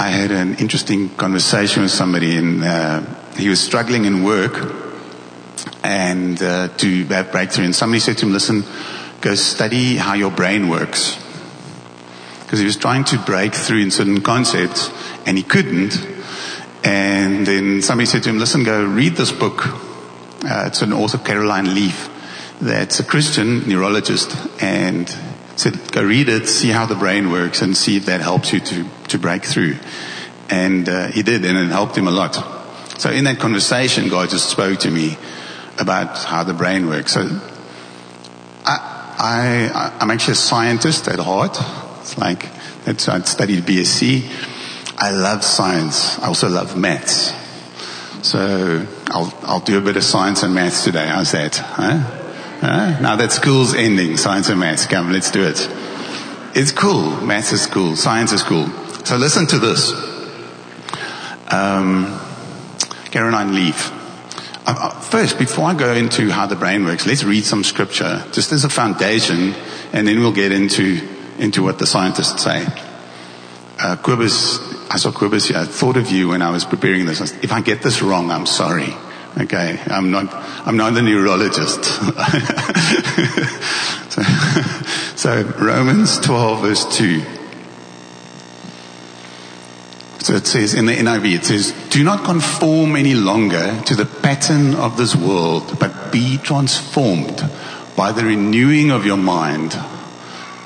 I had an interesting conversation with somebody and uh, he was struggling in work and uh, to have breakthrough. And somebody said to him, listen, go study how your brain works. Because he was trying to break through in certain concepts and he couldn't. And then somebody said to him, listen, go read this book. Uh, it's an author, Caroline Leaf, that's a Christian neurologist and said, go read it, see how the brain works and see if that helps you to, to break through. And uh, he did and it helped him a lot. So in that conversation, God just spoke to me about how the brain works. So I, I, I'm actually a scientist at heart. It's like, that's, I studied BSc. I love science. I also love maths. So I'll, I'll do a bit of science and maths today. How's that? Huh? Now that school's ending, science and maths. Come, let's do it. It's cool. Maths is cool. Science is cool. So listen to this. Um, Caroline Leaf. Uh, uh, first, before I go into how the brain works, let's read some scripture, just as a foundation, and then we'll get into, into what the scientists say. Uh, Quibus, I saw Quibus here. I thought of you when I was preparing this. If I get this wrong, I'm sorry. Okay, I'm not, I'm not a neurologist. so, so, Romans 12 verse 2. So it says in the NIV, it says, do not conform any longer to the pattern of this world, but be transformed by the renewing of your mind.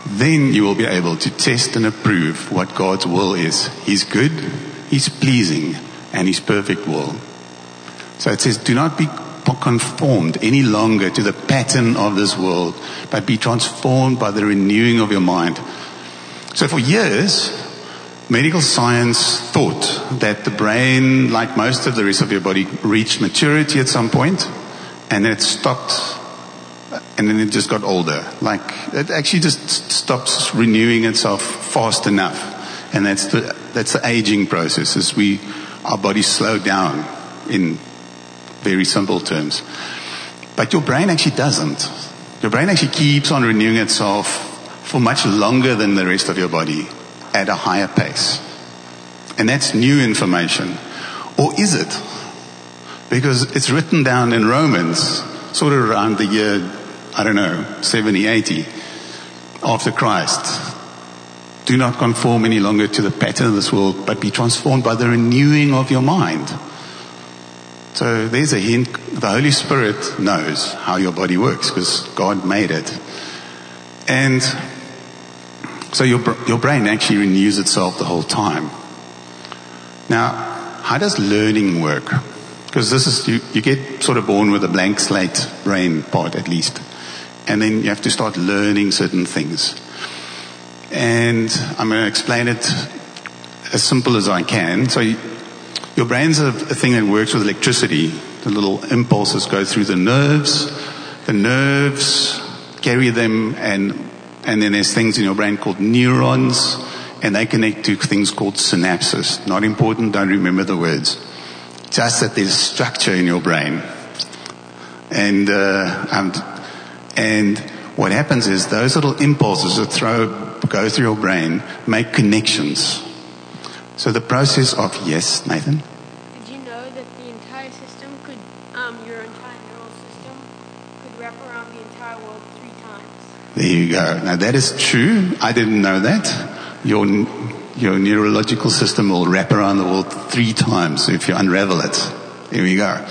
Then you will be able to test and approve what God's will is. He's good, He's pleasing, and His perfect will. So it says, do not be conformed any longer to the pattern of this world, but be transformed by the renewing of your mind. So for years, medical science thought that the brain, like most of the rest of your body, reached maturity at some point, and then it stopped, and then it just got older. Like, it actually just stops renewing itself fast enough. And that's the, that's the aging process as we, our bodies slow down in very simple terms. But your brain actually doesn't. Your brain actually keeps on renewing itself for much longer than the rest of your body at a higher pace. And that's new information. Or is it? Because it's written down in Romans, sort of around the year, I don't know, 70, 80, after Christ. Do not conform any longer to the pattern of this world, but be transformed by the renewing of your mind. So there's a hint. The Holy Spirit knows how your body works because God made it. And so your, your brain actually renews itself the whole time. Now, how does learning work? Because this is, you, you get sort of born with a blank slate brain part at least. And then you have to start learning certain things. And I'm going to explain it as simple as I can. So your brain's a, a thing that works with electricity. The little impulses go through the nerves. The nerves carry them and, and then there's things in your brain called neurons and they connect to things called synapses. Not important, don't remember the words. Just that there's structure in your brain. And, uh, and, and what happens is those little impulses that throw, go through your brain make connections. So the process of, yes, Nathan? Did you know that the entire system could, um, your entire neural system could wrap around the entire world three times? There you go. Now that is true. I didn't know that. Your, your neurological system will wrap around the world three times if you unravel it. There we go.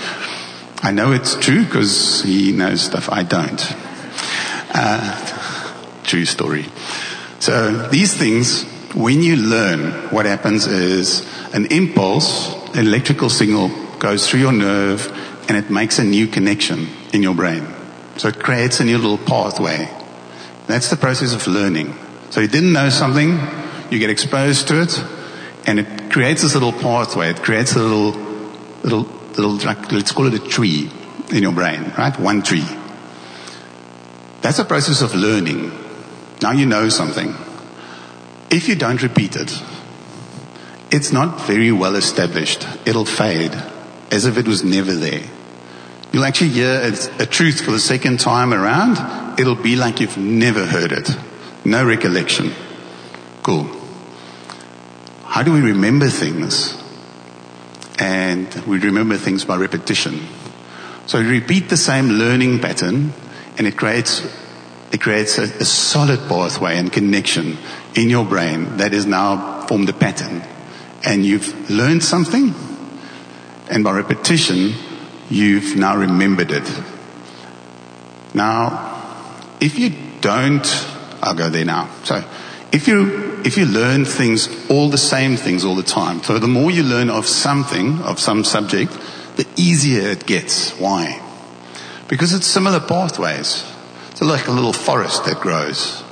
I know it's true because he knows stuff I don't. Uh, true story. So these things when you learn, what happens is an impulse, an electrical signal goes through your nerve and it makes a new connection in your brain. So it creates a new little pathway. That's the process of learning. So you didn't know something, you get exposed to it, and it creates this little pathway. It creates a little, little, little, let's call it a tree in your brain, right? One tree. That's a process of learning. Now you know something. If you don't repeat it, it's not very well established. It'll fade as if it was never there. You'll actually hear a, truth for the second time around. It'll be like you've never heard it. No recollection. Cool. how do we remember things? And we remember things by repetition. So you repeat the same learning pattern and it creates, it creates a, a solid pathway and connection in your brain that is now formed a pattern. And you've learned something and by repetition, you've now remembered it. Now, if you don't, I'll go there now. So, if you, if you learn things, all the same things all the time, so the more you learn of something, of some subject, the easier it gets. Why? Because it's similar pathways. It's like a little forest that grows.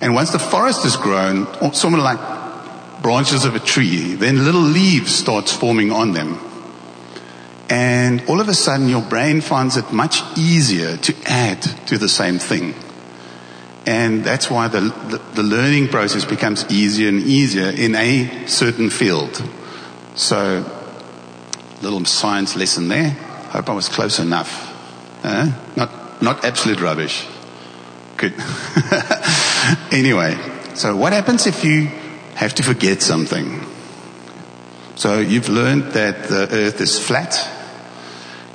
And once the forest is grown, sort of like branches of a tree, then little leaves starts forming on them. And all of a sudden your brain finds it much easier to add to the same thing. And that's why the, the, the, learning process becomes easier and easier in a certain field. So, little science lesson there. Hope I was close enough. Uh, not, not absolute rubbish. Good. anyway, so what happens if you have to forget something? So you've learned that the earth is flat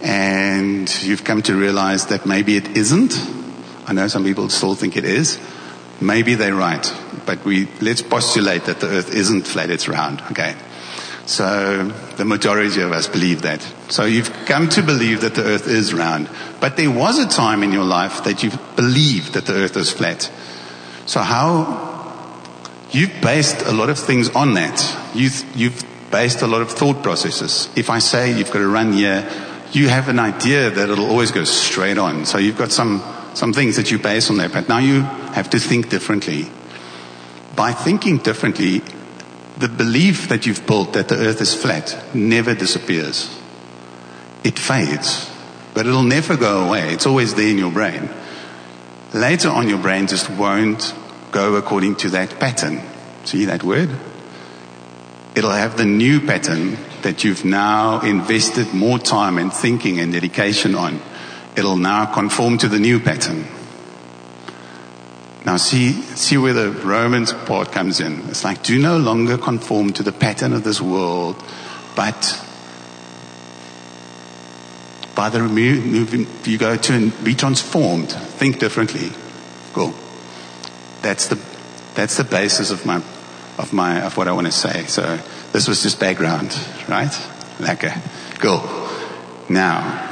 and you've come to realize that maybe it isn't. I know some people still think it is. Maybe they're right, but we, let's postulate that the earth isn't flat, it's round, okay? So the majority of us believe that. So you've come to believe that the earth is round. But there was a time in your life that you believed that the earth is flat. So how, you've based a lot of things on that. You've, you've based a lot of thought processes. If I say you've got to run here, you have an idea that it'll always go straight on. So you've got some, some things that you base on that, but now you have to think differently. By thinking differently, the belief that you've built that the earth is flat never disappears. It fades, but it'll never go away. It's always there in your brain. Later on, your brain just won't go according to that pattern. See that word? It'll have the new pattern that you've now invested more time and thinking and dedication on. It'll now conform to the new pattern. Now see, see where the Romans part comes in. It's like, do no longer conform to the pattern of this world, but by the moving, you go to be transformed, think differently. Cool. That's the, that's the basis of my, of my, of what I want to say. So this was just background, right? Lekker. Cool. Now,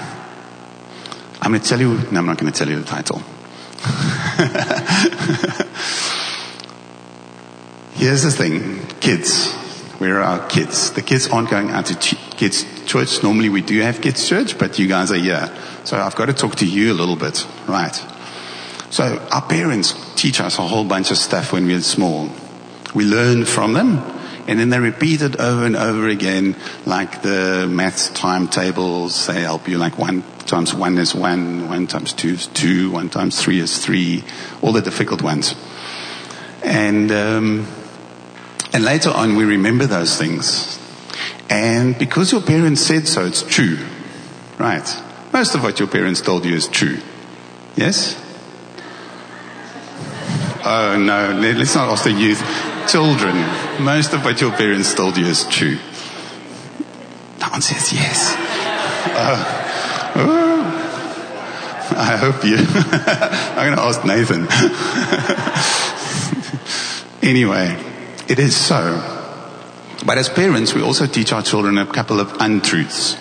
I'm going to tell you, no, I'm not going to tell you the title. Here's the thing, kids. Where are our kids? The kids aren't going out to kids church. Normally we do have kids church, but you guys are here. So I've got to talk to you a little bit, right? So our parents teach us a whole bunch of stuff when we're small. We learn from them, and then they repeat it over and over again, like the math timetables. They help you like one times one is one, one times two is two, one times three is three, all the difficult ones. And, um, and later on we remember those things. And because your parents said so, it's true. Right. Most of what your parents told you is true. Yes? Oh no, let's not ask the youth. Children, most of what your parents told you is true. No one says yes. Uh, I hope you. I'm going to ask Nathan. anyway, it is so. But as parents, we also teach our children a couple of untruths.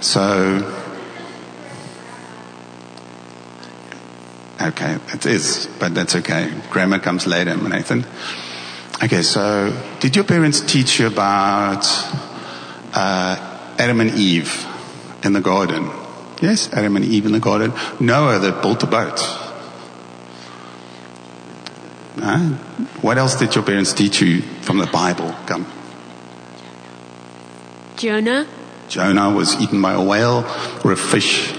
So, okay, it is, but that's okay. Grammar comes later, Nathan. Okay, so did your parents teach you about uh, Adam and Eve in the garden? Yes, Adam and Eve in the garden. Noah that built a boat. Huh? What else did your parents teach you from the Bible? Come. Jonah. Jonah was eaten by a whale or a fish.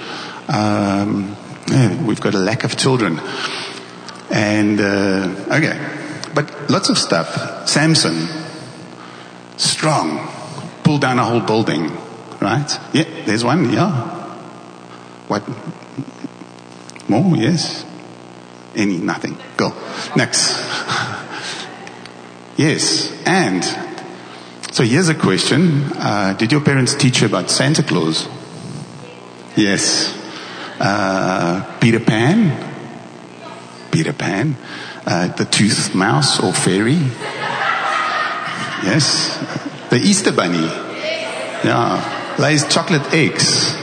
Um, yeah, we've got a lack of children. And, uh, okay. But lots of stuff. Samson. Strong. Pulled down a whole building. Right? Yeah, there's one. Yeah. What? More? Yes. Any? Nothing. Go. Next. Yes. And so here's a question. Uh, did your parents teach you about Santa Claus? Yes. Uh, Peter Pan? Peter Pan? Uh, the tooth mouse or fairy? Yes. The Easter bunny? Yeah. Lays chocolate eggs.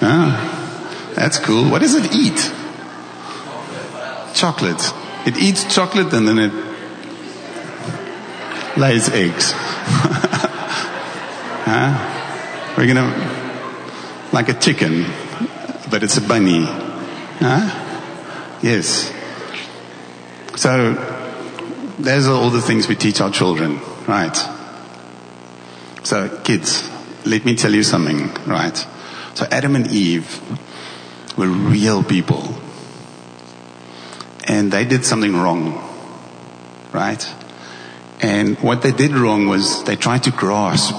Ah, that's cool. What does it eat? Chocolate. It eats chocolate and then it lays eggs. huh? We're gonna, like a chicken, but it's a bunny. Huh? Yes. So, those are all the things we teach our children, right? So, kids, let me tell you something, right? So, Adam and Eve were real people. And they did something wrong, right? And what they did wrong was they tried to grasp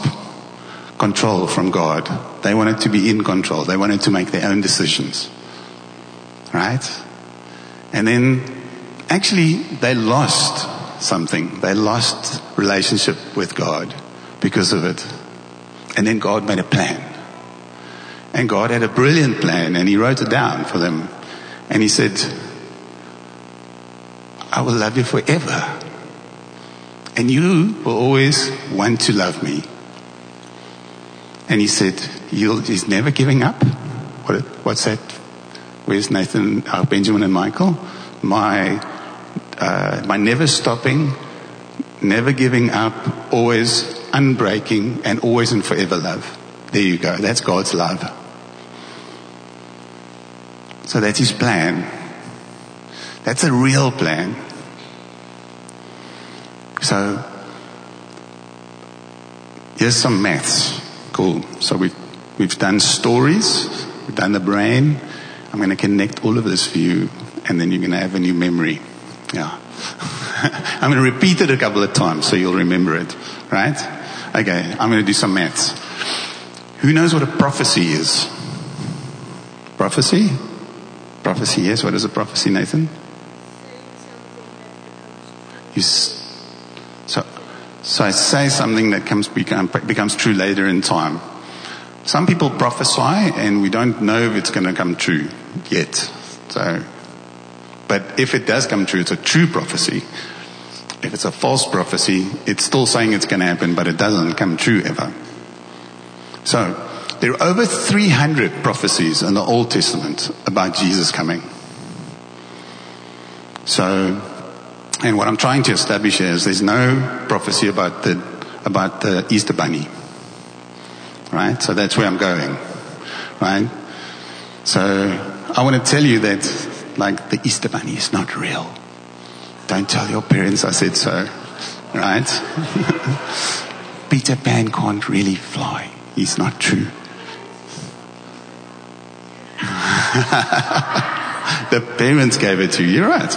control from God. They wanted to be in control. They wanted to make their own decisions. Right? And then actually they lost something. They lost relationship with God because of it. And then God made a plan. And God had a brilliant plan and he wrote it down for them. And he said, I will love you forever. And you will always want to love me. And he said, he's never giving up. What, what's that? Where's Nathan, uh, Benjamin and Michael? My, uh, my never stopping, never giving up, always unbreaking, and always and forever love. There you go. That's God's love. So that's his plan. That's a real plan. So, here's some maths. Cool. So we've, we've done stories, we've done the brain. I'm going to connect all of this for you, and then you're going to have a new memory. Yeah. I'm going to repeat it a couple of times so you'll remember it. Right? Okay, I'm going to do some maths. Who knows what a prophecy is? Prophecy? Prophecy, yes. What is a prophecy, Nathan? You, so, so I say something that comes, become, becomes true later in time. Some people prophesy and we don't know if it's going to come true yet. So, but if it does come true, it's a true prophecy. If it's a false prophecy, it's still saying it's going to happen, but it doesn't come true ever. So, there are over 300 prophecies in the Old Testament about Jesus coming. So, and what I'm trying to establish is there's no prophecy about the, about the Easter bunny. Right? So that's where I'm going. Right? So I want to tell you that like the Easter bunny is not real. Don't tell your parents I said so. Right? Peter Pan can't really fly. He's not true. the parents gave it to you. You're right.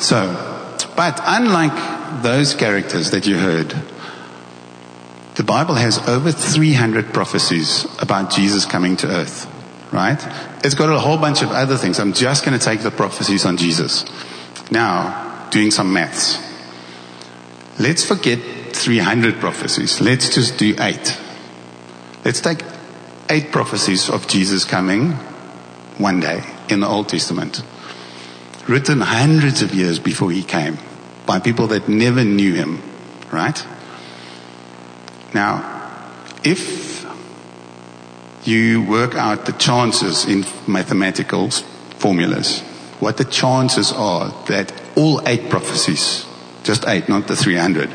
So, but unlike those characters that you heard, the Bible has over 300 prophecies about Jesus coming to earth, right? It's got a whole bunch of other things. I'm just going to take the prophecies on Jesus. Now, doing some maths. Let's forget 300 prophecies. Let's just do eight. Let's take eight prophecies of Jesus coming one day in the Old Testament, written hundreds of years before he came by people that never knew him, right? Now, if you work out the chances in mathematical formulas, what the chances are that all eight prophecies, just eight, not the 300,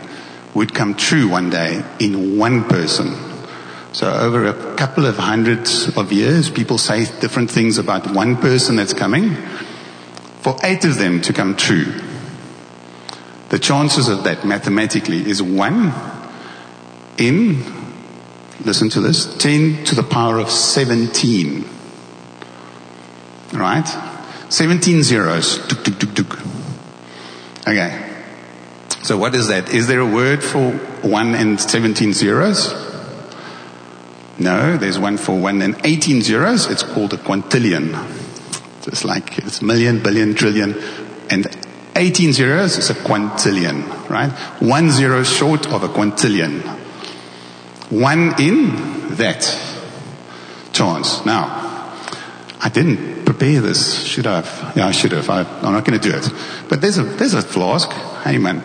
would come true one day in one person. So over a couple of hundreds of years, people say different things about one person that's coming. For eight of them to come true, the chances of that mathematically is 1 in, listen to this, 10 to the power of 17. Right? 17 zeros. Tuk, tuk, tuk, tuk. Okay. So what is that? Is there a word for 1 and 17 zeros? No, there's one for 1 and 18 zeros. It's called a quintillion. It's like it's million, billion, trillion, and 18 zeros is a quintillion, right? One zero short of a quintillion. One in that chance. Now, I didn't prepare this. Should I have? Yeah, I should have. I, I'm not going to do it. But there's a, there's a flask. Hey man,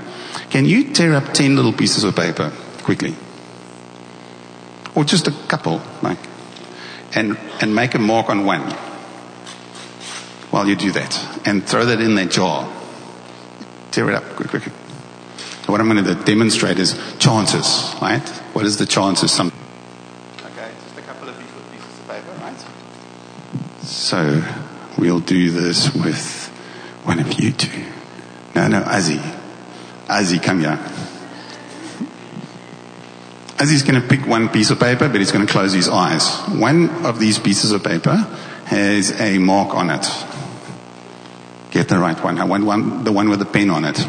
can you tear up 10 little pieces of paper quickly? Or just a couple, like, and, and make a mark on one while you do that and throw that in that jar. Tear it up quick, quick. What I'm going to demonstrate is chances, right? What is the chances? Some okay, just a couple of pieces of paper, right? So we'll do this with one of you two. No, no, Azzy. Azzy, come here. Azzy's going to pick one piece of paper, but he's going to close his eyes. One of these pieces of paper has a mark on it. Get the right one. I want one, the one with the pen on it.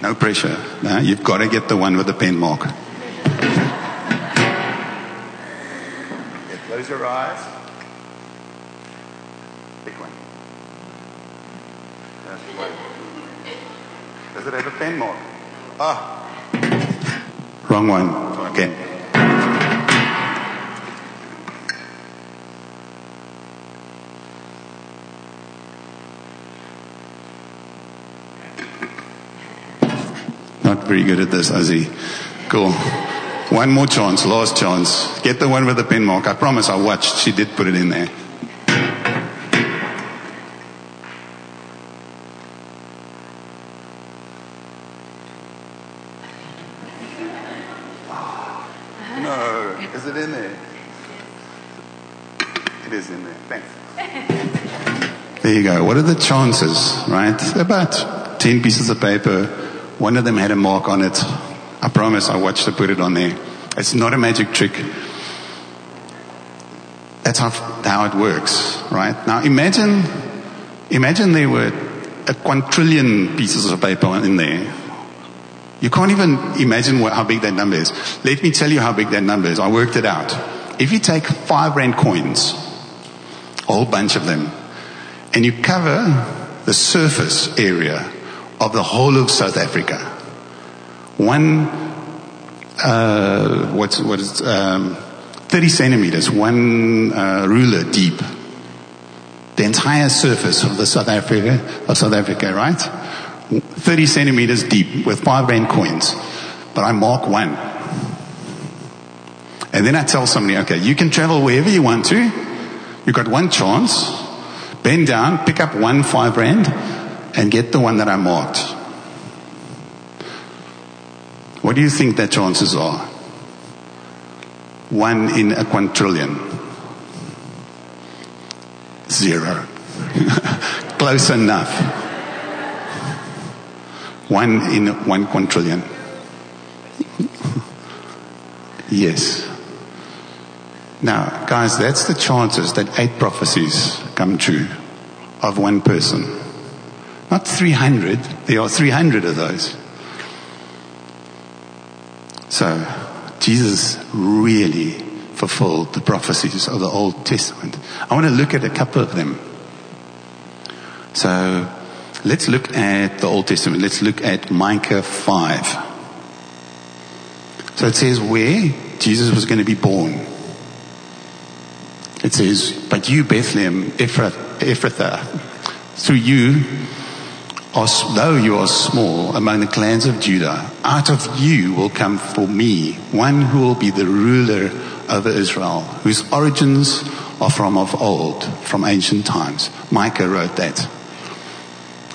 No pressure. No, you've got to get the one with the pen mark. Close your eyes. Pick one. That's one. Does it have a pen mark? Ah. Wrong one. Okay. Not very good at this, Ozzy. Cool. One more chance, last chance. Get the one with the pen mark. I promise I watched. She did put it in there. Ah. No. Is it in there? It is in there. Thanks. There you go. What are the chances, right? About 10 pieces of paper. One of them had a mark on it. I promise I watched her put it on there. It's not a magic trick. That's how, how it works, right? Now imagine, imagine there were a quadrillion pieces of paper in there. You can't even imagine what, how big that number is. Let me tell you how big that number is. I worked it out. If you take five rand coins, a whole bunch of them, and you cover the surface area of the whole of South Africa, one, uh, what's, what is, um, 30 centimeters, one uh, ruler deep, the entire surface of the South Africa, of South Africa, right? 30 centimeters deep with five rand coins. But I mark one. And then I tell somebody, okay, you can travel wherever you want to. You've got one chance. Bend down, pick up one five rand, and get the one that I marked. What do you think the chances are? One in a quadrillion. Zero. Close enough. One in one quadrillion. yes. Now, guys, that's the chances that eight prophecies come true of one person. Not 300. There are 300 of those. So, Jesus really fulfilled the prophecies of the Old Testament. I want to look at a couple of them. So, let's look at the Old Testament. Let's look at Micah 5. So it says where Jesus was going to be born. It says, but you, Bethlehem, Ephrathah, through you, though you are small among the clans of Judah, out of you will come for me one who will be the ruler over Israel, whose origins are from of old, from ancient times. Micah wrote that.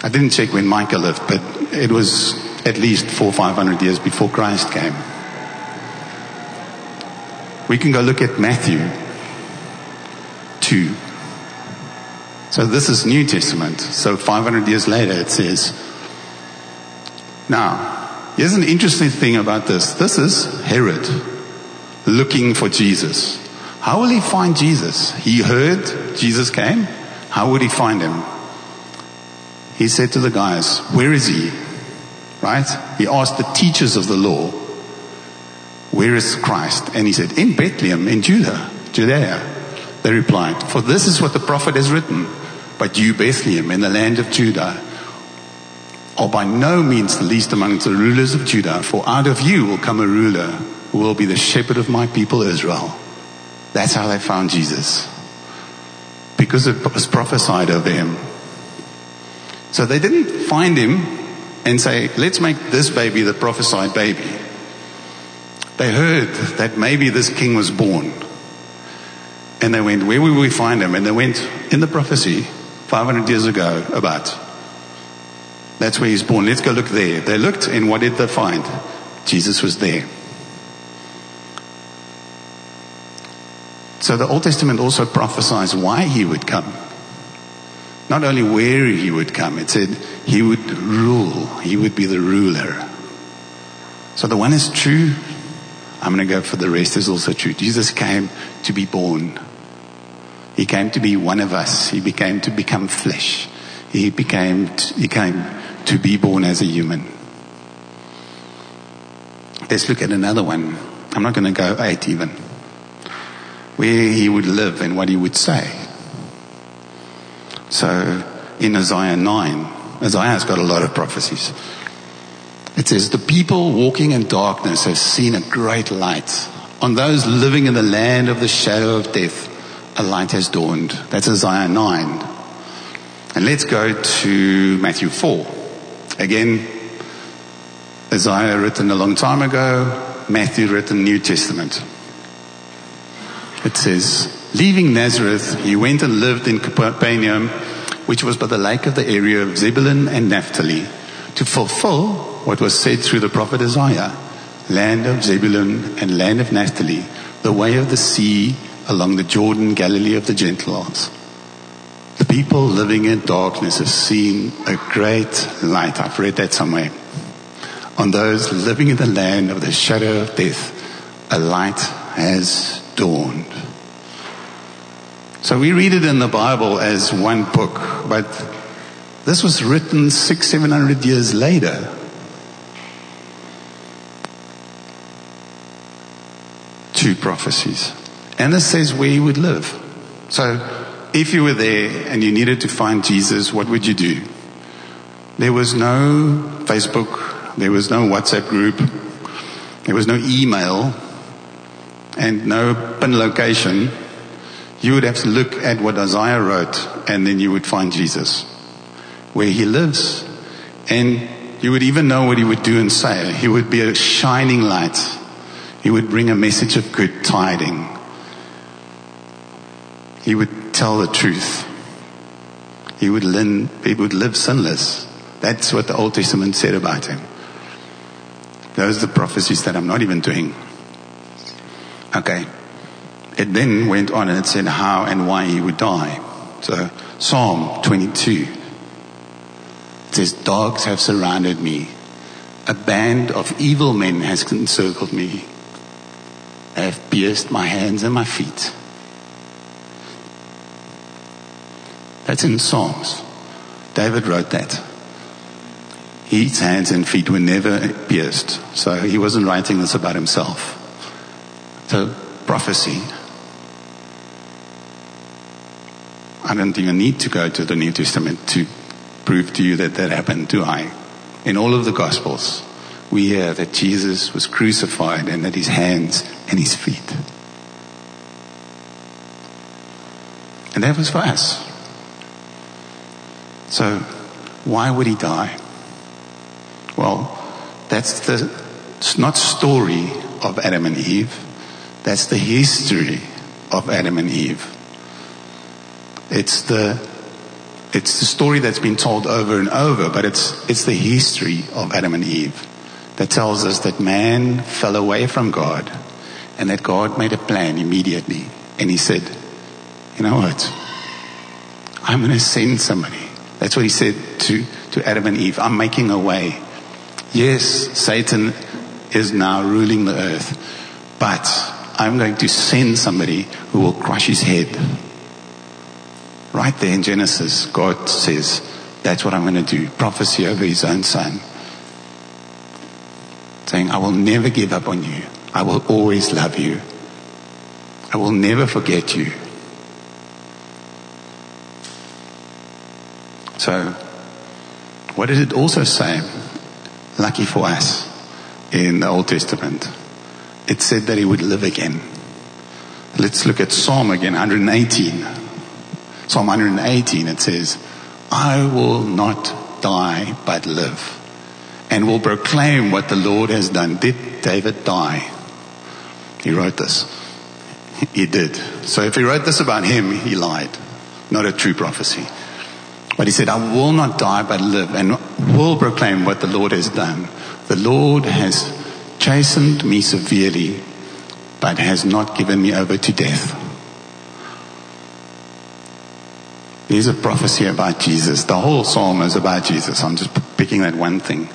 I didn't check when Micah lived, but it was at least four, five hundred years before Christ came. We can go look at Matthew 2. So this is New Testament. So 500 years later it says, now, here's an interesting thing about this. This is Herod looking for Jesus. How will he find Jesus? He heard Jesus came. How would he find him? He said to the guys, where is he? Right? He asked the teachers of the law, where is Christ? And he said, in Bethlehem, in Judah, Judea. They replied, for this is what the prophet has written. But you, Bethlehem, in the land of Judah, are by no means the least among the rulers of Judah, for out of you will come a ruler who will be the shepherd of my people Israel. That's how they found Jesus. Because it was prophesied over him. So they didn't find him and say, let's make this baby the prophesied baby. They heard that maybe this king was born. And they went, where will we find him? And they went in the prophecy 500 years ago about. That's where he's born. Let's go look there. They looked and what did they find? Jesus was there. So the Old Testament also prophesies why he would come. Not only where he would come, it said he would rule. He would be the ruler. So the one is true. I'm going to go for the rest is also true. Jesus came to be born. He came to be one of us. He became to become flesh. He became, he came to be born as a human. Let's look at another one. I'm not going to go eight even. Where he would live and what he would say. So in Isaiah 9, Isaiah's got a lot of prophecies. It says, the people walking in darkness have seen a great light. On those living in the land of the shadow of death, a light has dawned. That's Isaiah 9. And let's go to Matthew 4. Again, Isaiah written a long time ago, Matthew written New Testament. It says, leaving Nazareth, he went and lived in Capernaum, which was by the lake of the area of Zebulun and Naphtali, to fulfill what was said through the prophet Isaiah, land of Zebulun and land of Naphtali, the way of the sea along the Jordan, Galilee of the Gentiles. The people living in darkness have seen a great light. I've read that somewhere. On those living in the land of the shadow of death, a light has dawned. So we read it in the Bible as one book, but this was written six, seven hundred years later. Two prophecies. And it says where he would live. So if you were there and you needed to find Jesus, what would you do? There was no Facebook, there was no WhatsApp group, there was no email, and no pin location. You would have to look at what Isaiah wrote, and then you would find Jesus, where he lives. And you would even know what he would do and say. He would be a shining light. He would bring a message of good tiding. He would tell the truth. He would, live, he would live sinless. That's what the Old Testament said about him. Those are the prophecies that I'm not even doing. Okay. It then went on and it said how and why he would die. So Psalm 22. It says, dogs have surrounded me. A band of evil men has encircled me. They have pierced my hands and my feet. That's in Psalms. David wrote that. His hands and feet were never pierced. So he wasn't writing this about himself. So prophecy. I don't even need to go to the New Testament to prove to you that that happened, do I? In all of the Gospels, we hear that Jesus was crucified and that his hands and his feet. And that was for us. So, why would he die? Well, that's the it's not story of Adam and Eve. That's the history of Adam and Eve. It's the it's the story that's been told over and over, but it's it's the history of Adam and Eve that tells us that man fell away from God and that God made a plan immediately. And he said, you know what? I'm going to send somebody. That's what he said to, to Adam and Eve. I'm making a way. Yes, Satan is now ruling the earth, but I'm going to send somebody who will crush his head. Right there in Genesis, God says, that's what I'm going to do. Prophecy over his own son. Saying, I will never give up on you. I will always love you. I will never forget you. So, what did it also say? Lucky for us in the Old Testament. It said that he would live again. Let's look at Psalm again, 118. Psalm 118, it says, I will not die but live and will proclaim what the Lord has done. Did David die? He wrote this. He did. So if he wrote this about him, he lied. Not a true prophecy. But he said, I will not die but live and will proclaim what the Lord has done. The Lord has chastened me severely, but has not given me over to death. There's a prophecy about Jesus. The whole psalm is about Jesus. I'm just picking that one thing.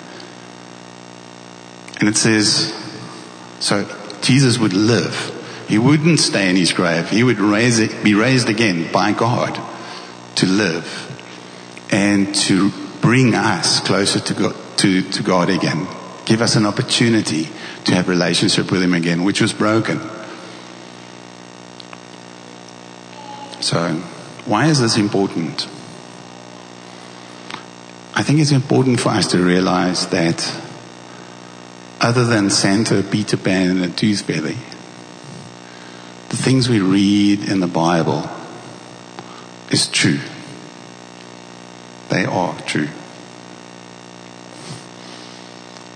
And it says, so Jesus would live. He wouldn't stay in his grave. He would raise it, be raised again by God to live and to bring us closer to God, to, to God again. Give us an opportunity to have relationship with him again, which was broken. So, why is this important? I think it's important for us to realize that other than Santa, Peter Pan, and a tooth fairy, the things we read in the Bible is true. They are true.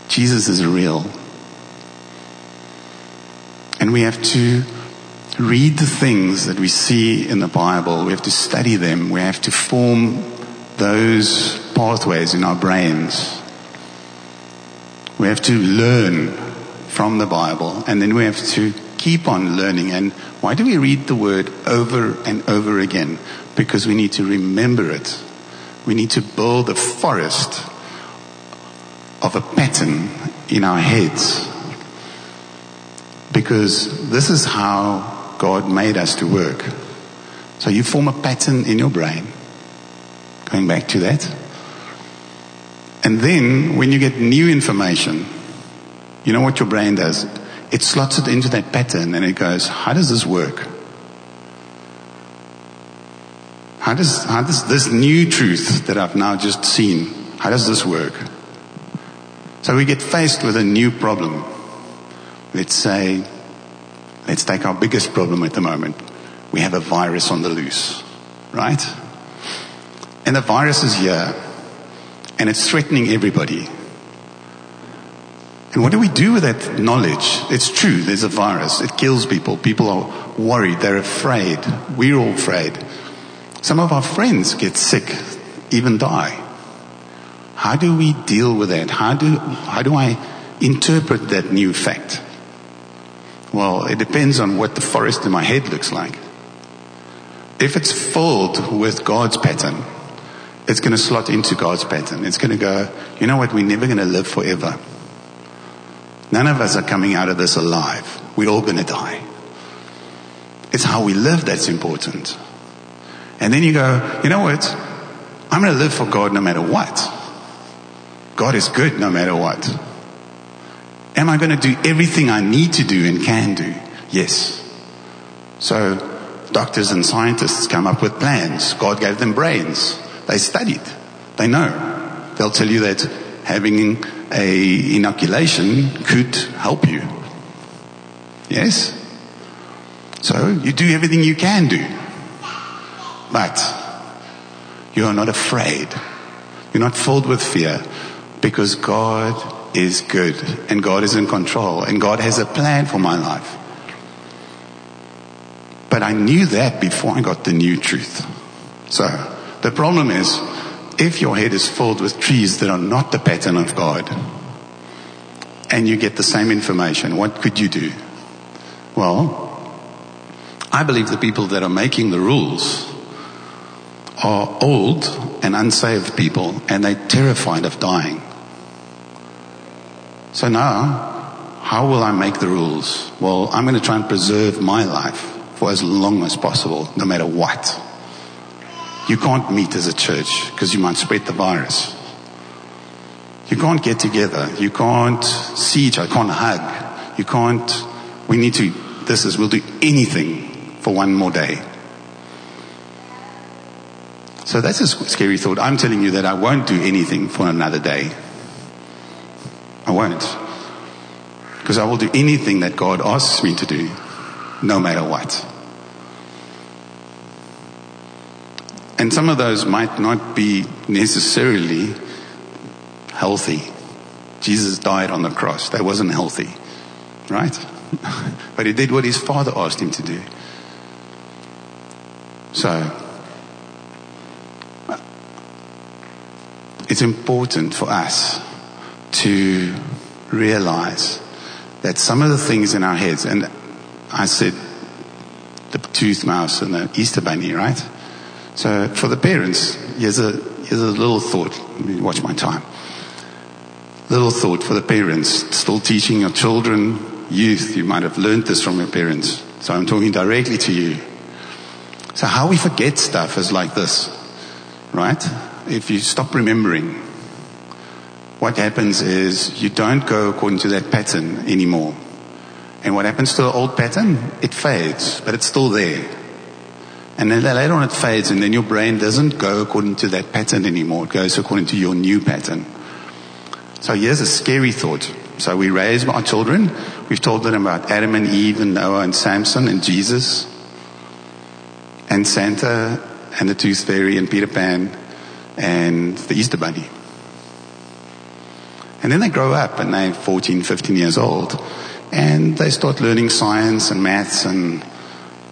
Jesus is real. And we have to read the things that we see in the Bible. We have to study them. We have to form those pathways in our brains we have to learn from the Bible and then we have to keep on learning. And why do we read the word over and over again? Because we need to remember it. We need to build a forest of a pattern in our heads. Because this is how God made us to work. So you form a pattern in your brain. Going back to that. And then when you get new information, you know what your brain does? It slots it into that pattern and it goes, how does this work? How does, how does this new truth that I've now just seen, how does this work? So we get faced with a new problem. Let's say, let's take our biggest problem at the moment. We have a virus on the loose, right? And the virus is here and it's threatening everybody. And what do we do with that knowledge? It's true, there's a virus. It kills people. People are worried. They're afraid. We're all afraid. Some of our friends get sick, even die. How do we deal with that? How do, how do I interpret that new fact? Well, it depends on what the forest in my head looks like. If it's filled with God's pattern, it's going to slot into God's pattern. It's going to go, you know what, we're never going to live forever. None of us are coming out of this alive. We're all going to die. It's how we live that's important. And then you go, you know what? I'm going to live for God no matter what. God is good no matter what. Am I going to do everything I need to do and can do? Yes. So doctors and scientists come up with plans. God gave them brains. They studied. They know. They'll tell you that having a inoculation could help you. Yes? So you do everything you can do. But you are not afraid. You're not filled with fear because God is good and God is in control and God has a plan for my life. But I knew that before I got the new truth. So the problem is, if your head is filled with trees that are not the pattern of God, and you get the same information, what could you do? Well, I believe the people that are making the rules are old and unsaved people, and they're terrified of dying. So now, how will I make the rules? Well, I'm going to try and preserve my life for as long as possible, no matter what. You can't meet as a church because you might spread the virus. You can't get together. You can't see each other. You Can't hug. You can't. We need to. This is. We'll do anything for one more day. So that's a scary thought. I'm telling you that I won't do anything for another day. I won't. Because I will do anything that God asks me to do, no matter what. And some of those might not be necessarily healthy. Jesus died on the cross. That wasn't healthy. Right? but he did what his father asked him to do. So, it's important for us to realize that some of the things in our heads, and I said the tooth mouse and the Easter bunny, right? So for the parents, here's a, here's a little thought. Let me watch my time. Little thought for the parents, still teaching your children, youth, you might have learned this from your parents. So I'm talking directly to you. So how we forget stuff is like this, right? If you stop remembering, what happens is you don't go according to that pattern anymore. And what happens to the old pattern? It fades, but it's still there. And then later on it fades and then your brain doesn't go according to that pattern anymore. It goes according to your new pattern. So here's a scary thought. So we raise our children. We've told them about Adam and Eve and Noah and Samson and Jesus and Santa and the Tooth Fairy and Peter Pan and the Easter Bunny. And then they grow up and they're 14, 15 years old and they start learning science and maths and,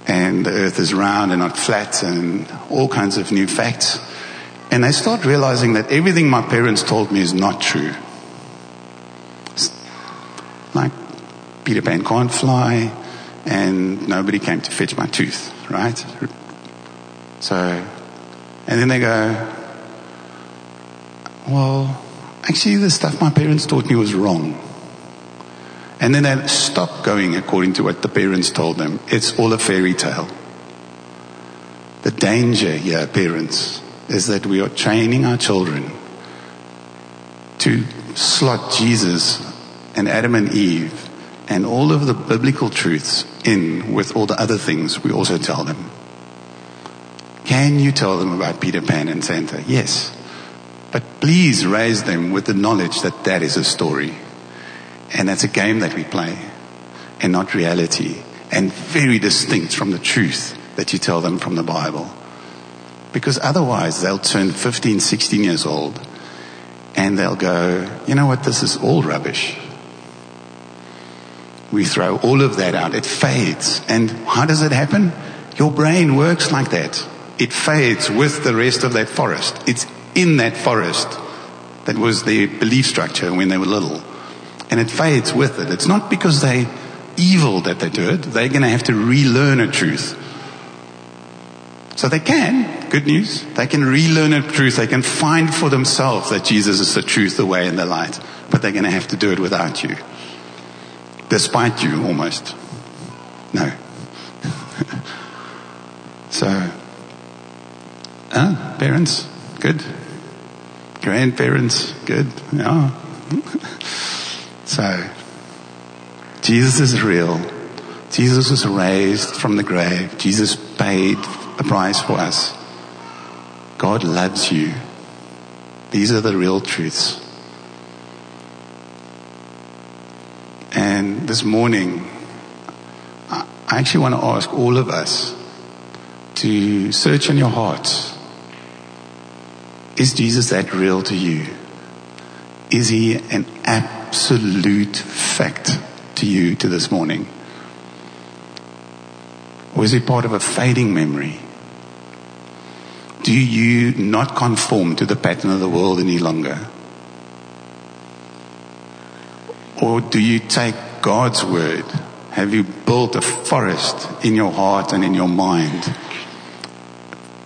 and the earth is round and not flat and all kinds of new facts. And they start realizing that everything my parents told me is not true. Like Peter Pan can't fly and nobody came to fetch my tooth, right? So, and then they go, well, actually the stuff my parents taught me was wrong. And then they stop going according to what the parents told them. It's all a fairy tale. The danger here, parents, is that we are training our children to slot Jesus and Adam and Eve and all of the biblical truths in with all the other things we also tell them. Can you tell them about Peter Pan and Santa? Yes. But please raise them with the knowledge that that is a story. And that's a game that we play and not reality and very distinct from the truth that you tell them from the Bible. Because otherwise they'll turn 15, 16 years old and they'll go, you know what, this is all rubbish. We throw all of that out. It fades. And how does it happen? Your brain works like that. It fades with the rest of that forest. It's in that forest that was their belief structure when they were little. And it fades with it. It's not because they evil that they do it. They're going to have to relearn a truth. So they can, good news, they can relearn a truth. They can find for themselves that Jesus is the truth, the way, and the light. But they're going to have to do it without you. Despite you, almost. No. so, uh, parents, good. Grandparents, good. Yeah. so, Jesus is real. Jesus was raised from the grave. Jesus paid a price for us. God loves you. These are the real truths. And this morning, I actually want to ask all of us to search in your hearts is Jesus that real to you? Is he an absolute fact to you to this morning? Or is he part of a fading memory? Do you not conform to the pattern of the world any longer? Or do you take God's word? Have you built a forest in your heart and in your mind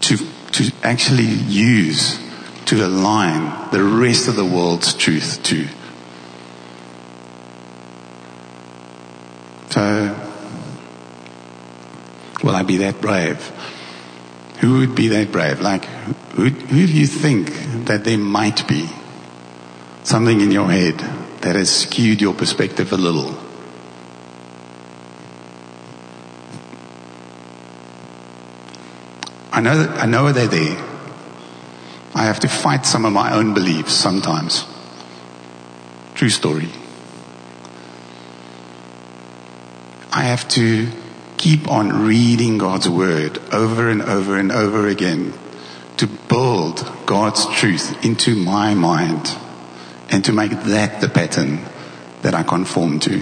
to, to actually use to align the rest of the world's truth to. So, will I be that brave? Who would be that brave? Like, who, who do you think that there might be something in your head that has skewed your perspective a little? I know, that, I know they're there. I have to fight some of my own beliefs sometimes. True story. I have to keep on reading God's word over and over and over again to build God's truth into my mind and to make that the pattern that I conform to.